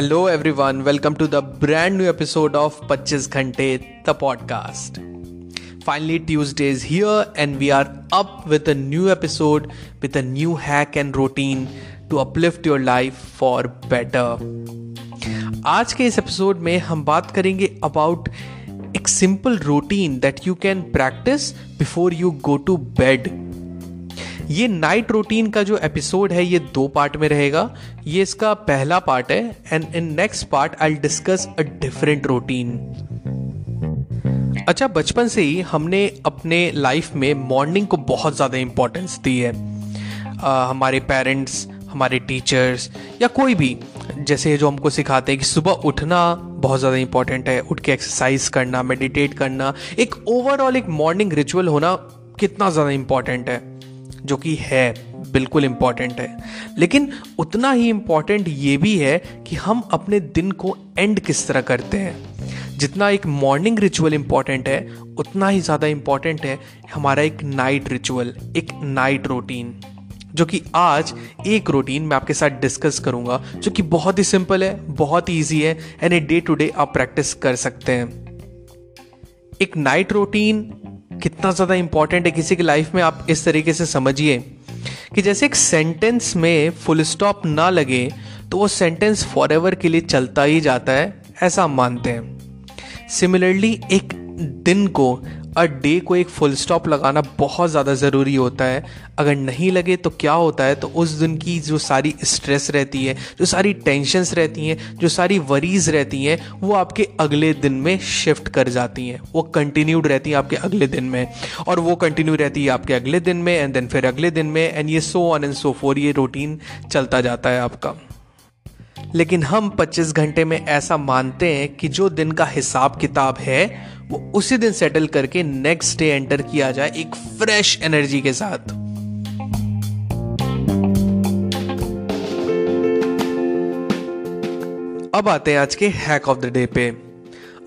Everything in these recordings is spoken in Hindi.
Hello everyone, welcome to the brand new episode of 25 Ghante, the podcast. Finally, Tuesday is here and we are up with a new episode with a new hack and routine to uplift your life for better. आज के इस एपिसोड में हम बात करेंगे अबाउट एक simple routine that you can practise before you go to bed ये नाइट रूटीन का जो एपिसोड है ये दो पार्ट में रहेगा। ये इसका पहला पार्ट है and in next part I discuss a different routine अच्छा बचपन से ही हमने अपने लाइफ में मॉर्निंग को बहुत ज़्यादा इंपॉर्टेंस दी है। आ, हमारे पेरेंट्स हमारे टीचर्स या कोई भी जैसे जो हमको सिखाते हैं कि सुबह उठना बहुत ज़्यादा इंपॉर्टेंट है उठ के एक्सरसाइज करना मेडिटेट करना। एक ओवरऑल एक मॉर्निंग रिचुअल होना कितना ज़्यादा इंपॉर्टेंट है। जो कि है, बिल्कुल इंपॉर्टेंट है। लेकिन उतना ही इंपॉर्टेंट ये भी है कि हम अपने दिन को एंड किस तरह करते हैं। जितना एक मॉर्निंग रिचुअल इंपॉर्टेंट है, उतना ही ज़्यादा इंपॉर्टेंट है हमारा एक नाइट रिचुअल एक नाइट रूटीन जो कि आज एक रूटीन मैं आपके साथ डिस्कस करूँगा, जो कि बहुत ही सिंपल है, बहुत ही ईजी है एंड डे टू डे आप प्रैक्टिस कर सकते हैं। एक नाइट रूटीन कितना ज़्यादा इंपॉर्टेंट है किसी की लाइफ में, आप इस तरीके से समझिए कि जैसे एक सेंटेंस में फुल स्टॉप ना लगे तो वो सेंटेंस फॉर एवर के लिए चलता ही जाता है, ऐसा मानते हैं। सिमिलरली एक दिन को अ डे को एक फुल स्टॉप लगाना बहुत ज़्यादा ज़रूरी होता है। अगर नहीं लगे तो क्या होता है? तो उस दिन की जो सारी स्ट्रेस रहती है, जो सारी टेंशन्स रहती हैं, जो सारी वरीज रहती हैं, वो आपके अगले दिन में शिफ्ट कर जाती हैं। वो कंटिन्यूड रहती हैं आपके अगले दिन में और वो कंटिन्यू रहती है आपके अगले दिन में एंड देन फिर अगले दिन में एंड ये so on and so forth ये रूटीन चलता जाता है आपका। लेकिन हम 25 घंटे में ऐसा मानते हैं कि जो दिन का हिसाब किताब है वो उसी दिन सेटल करके नेक्स्ट डे एंटर किया जाए एक फ्रेश एनर्जी के साथ। अब आते हैं आज के हैक ऑफ़ द डे पे।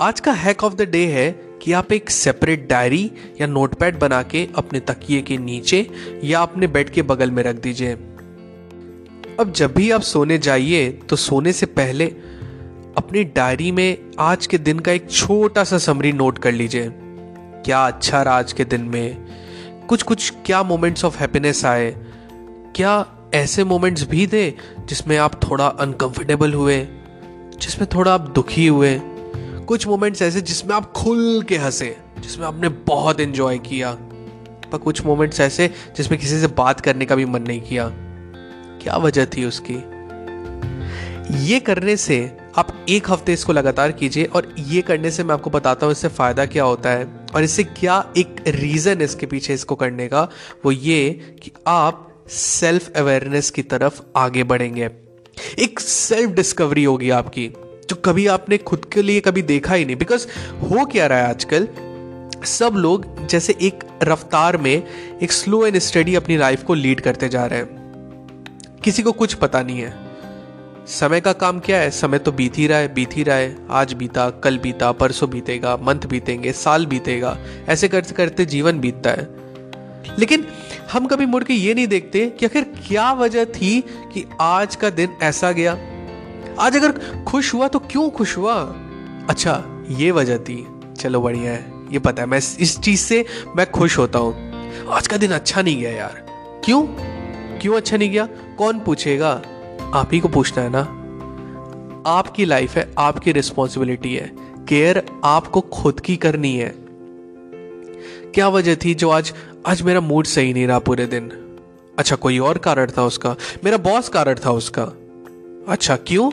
आज का हैक ऑफ़ द डे है कि आप एक सेपरेट डायरी या नोटपैड बना के अपने तकिए के नीचे या अपने बेड के बगल में रख दीजिए। अब जब भी आप सोने जाइए तो सोने से पहले अपनी डायरी में आज के दिन का एक छोटा सा समरी नोट कर लीजिए। क्या अच्छा रहा आज के दिन में? कुछ कुछ क्या मोमेंट्स ऑफ़ हैप्पीनेस आए? क्या ऐसे मोमेंट्स भी थे जिसमें आप थोड़ा अनकंफर्टेबल हुए? जिसमें थोड़ा आप दुखी हुए? कुछ मोमेंट्स ऐसे जिसमें आप खुल के हंसे, जिसमें आपने बहुत एंजॉय किया। पर कुछ मोमेंट्स ऐसे जिसमें किसी से बात करने का भी मन नहीं किया। क्या वजह थी उसकी? ये करने से आप एक हफ़्ते इसको लगातार कीजिए और ये करने से मैं आपको बताता हूँ इससे फ़ायदा क्या होता है और इससे क्या एक रीज़न इसके पीछे इसको करने का, वो ये कि आप सेल्फ अवेयरनेस की तरफ़ आगे बढ़ेंगे। एक सेल्फ डिस्कवरी होगी आपकी, जो कभी आपने खुद के लिए कभी देखा ही नहीं। बिकॉज़ हो क्या रहा है आजकल, सब लोग जैसे एक रफ्तार में एक स्लो एंड स्टडी अपनी लाइफ को लीड करते जा रहे हैं। किसी को कुछ पता नहीं है। समय का काम क्या है? समय तो बीत ही रहा है, बीत ही रहा है। आज बीता, कल बीता, परसों बीतेगा, मंथ बीतेंगे, साल बीतेगा। ऐसे करते करते जीवन बीतता है। लेकिन हम कभी मुड़ के ये नहीं देखते कि आखिर क्या वजह थी कि आज का दिन ऐसा गया? आज अगर खुश हुआ तो क्यों खुश हुआ? अच्छा ये वजह थी। चलो बढ़िया है, ये पता है। मैं इस चीज़ से मैं खुश होता हूँ। आज का दिन अच्छा नहीं गया यार। क्यों? क्यों अच्छा नहीं गया? कौन पूछेगा? आप ही को पूछना है ना? आपकी लाइफ है, आपकी रिस्पॉन्सिबिलिटी है। केयर आपको खुद की करनी है। क्या वजह थी जो आज आज मेरा मूड सही नहीं रहा पूरे दिन? अच्छा कोई और कारण था उसका? मेरा बॉस कारण था उसका। अच्छा क्यों?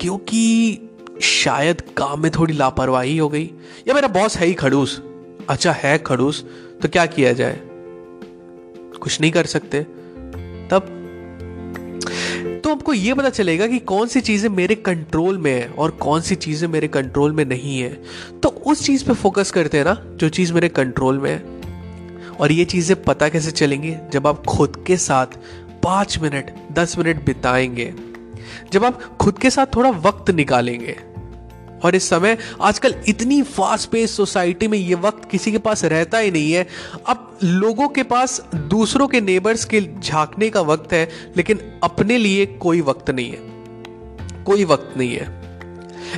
क्योंकि शायद काम में थोड़ी लापरवाही हो गई। या मेरा बॉस है ही खड़ूस। अच्छा है खड़ूस तो क्या किया जाए? कुछ नहीं कर सकते। तो आपको ये पता चलेगा कि कौन सी चीज़ें मेरे कंट्रोल में है और कौन सी चीज़ें मेरे कंट्रोल में नहीं है। तो उस चीज़ पे फोकस करते हैं ना, जो चीज़ मेरे कंट्रोल में है। और ये चीज़ें पता कैसे चलेंगी? जब आप खुद के साथ पाँच मिनट, दस मिनट बिताएँगे, जब आप खुद के साथ थोड़ा वक्त निकालेंगे और इस समय आजकल इतनी फास्ट पेस सोसाइटी में ये वक्त किसी के पास रहता ही नहीं है। अब लोगों के पास दूसरों के नेबर्स के झांकने का वक्त है, लेकिन अपने लिए कोई वक्त नहीं है। कोई वक्त नहीं है।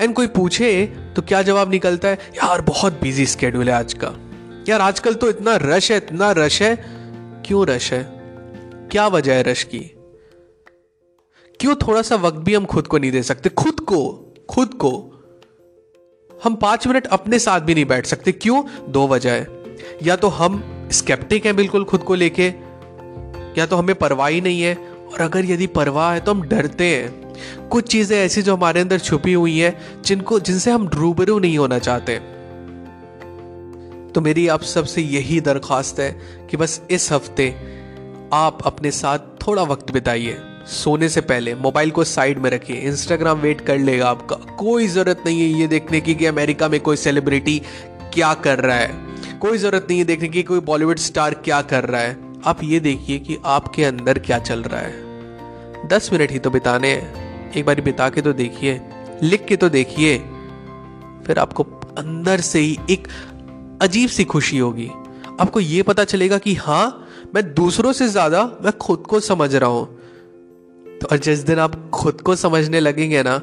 एंड कोई पूछे तो क्या जवाब निकलता है? यार, बहुत बिज़ी स्केड्यूल है आज का। यार, आजकल तो इतना रश है, इतना रश है। क्यों रश है? क्या वजह है रश की? क्यों थोड़ा सा वक्त भी हम खुद को नहीं दे सकते? खुद को खुद को। हम पाँच मिनट अपने साथ भी नहीं बैठ सकते। क्यों? दो वजह है। या तो हम स्केप्टिक हैं बिल्कुल खुद को लेके, या तो हमें परवाह ही नहीं है। और अगर यदि परवाह है तो हम डरते हैं। कुछ चीज़ें ऐसी जो हमारे अंदर छुपी हुई हैं, जिनको, जिनसे हम रूबरू नहीं होना चाहते। तो मेरी आप सबसे यही दरखास्त है कि बस इस हफ़्ते आप अपने साथ थोड़ा वक्त बिताइए। सोने से पहले मोबाइल को साइड में रखिए इंस्टाग्राम वेट कर लेगा आपका। कोई ज़रूरत नहीं है ये देखने की कि अमेरिका में कोई सेलिब्रिटी क्या कर रहा है। कोई ज़रूरत नहीं है देखने की कोई बॉलीवुड स्टार क्या कर रहा है। आप ये देखिए कि आपके अंदर क्या चल रहा है। दस मिनट ही तो बिताने हैं। एक बार बिता के तो देखिए, लिख के तो देखिए। फिर आपको अंदर से ही एक अजीब सी खुशी होगी। आपको ये पता चलेगा कि हाँ मैं दूसरों से ज़्यादा मैं खुद को समझ रहा हूँ। तो और जिस दिन आप खुद को समझने लगेंगे ना,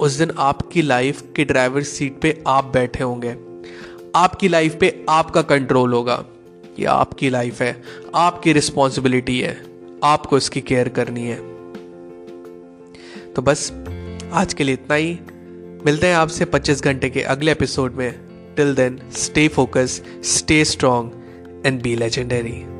उस दिन आपकी लाइफ की ड्राइवर सीट पे आप बैठे होंगे। आपकी लाइफ पे आपका कंट्रोल होगा। ये आपकी लाइफ है। आपकी रिस्पॉन्सिबिलिटी है। आपको इसकी केयर करनी है। तो बस, आज के लिए इतना ही। मिलते हैं आपसे 25 घंटे के अगले एपिसोड में। Till then stay focus stay strong and be legendary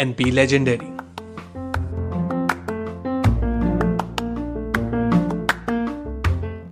and be legendary.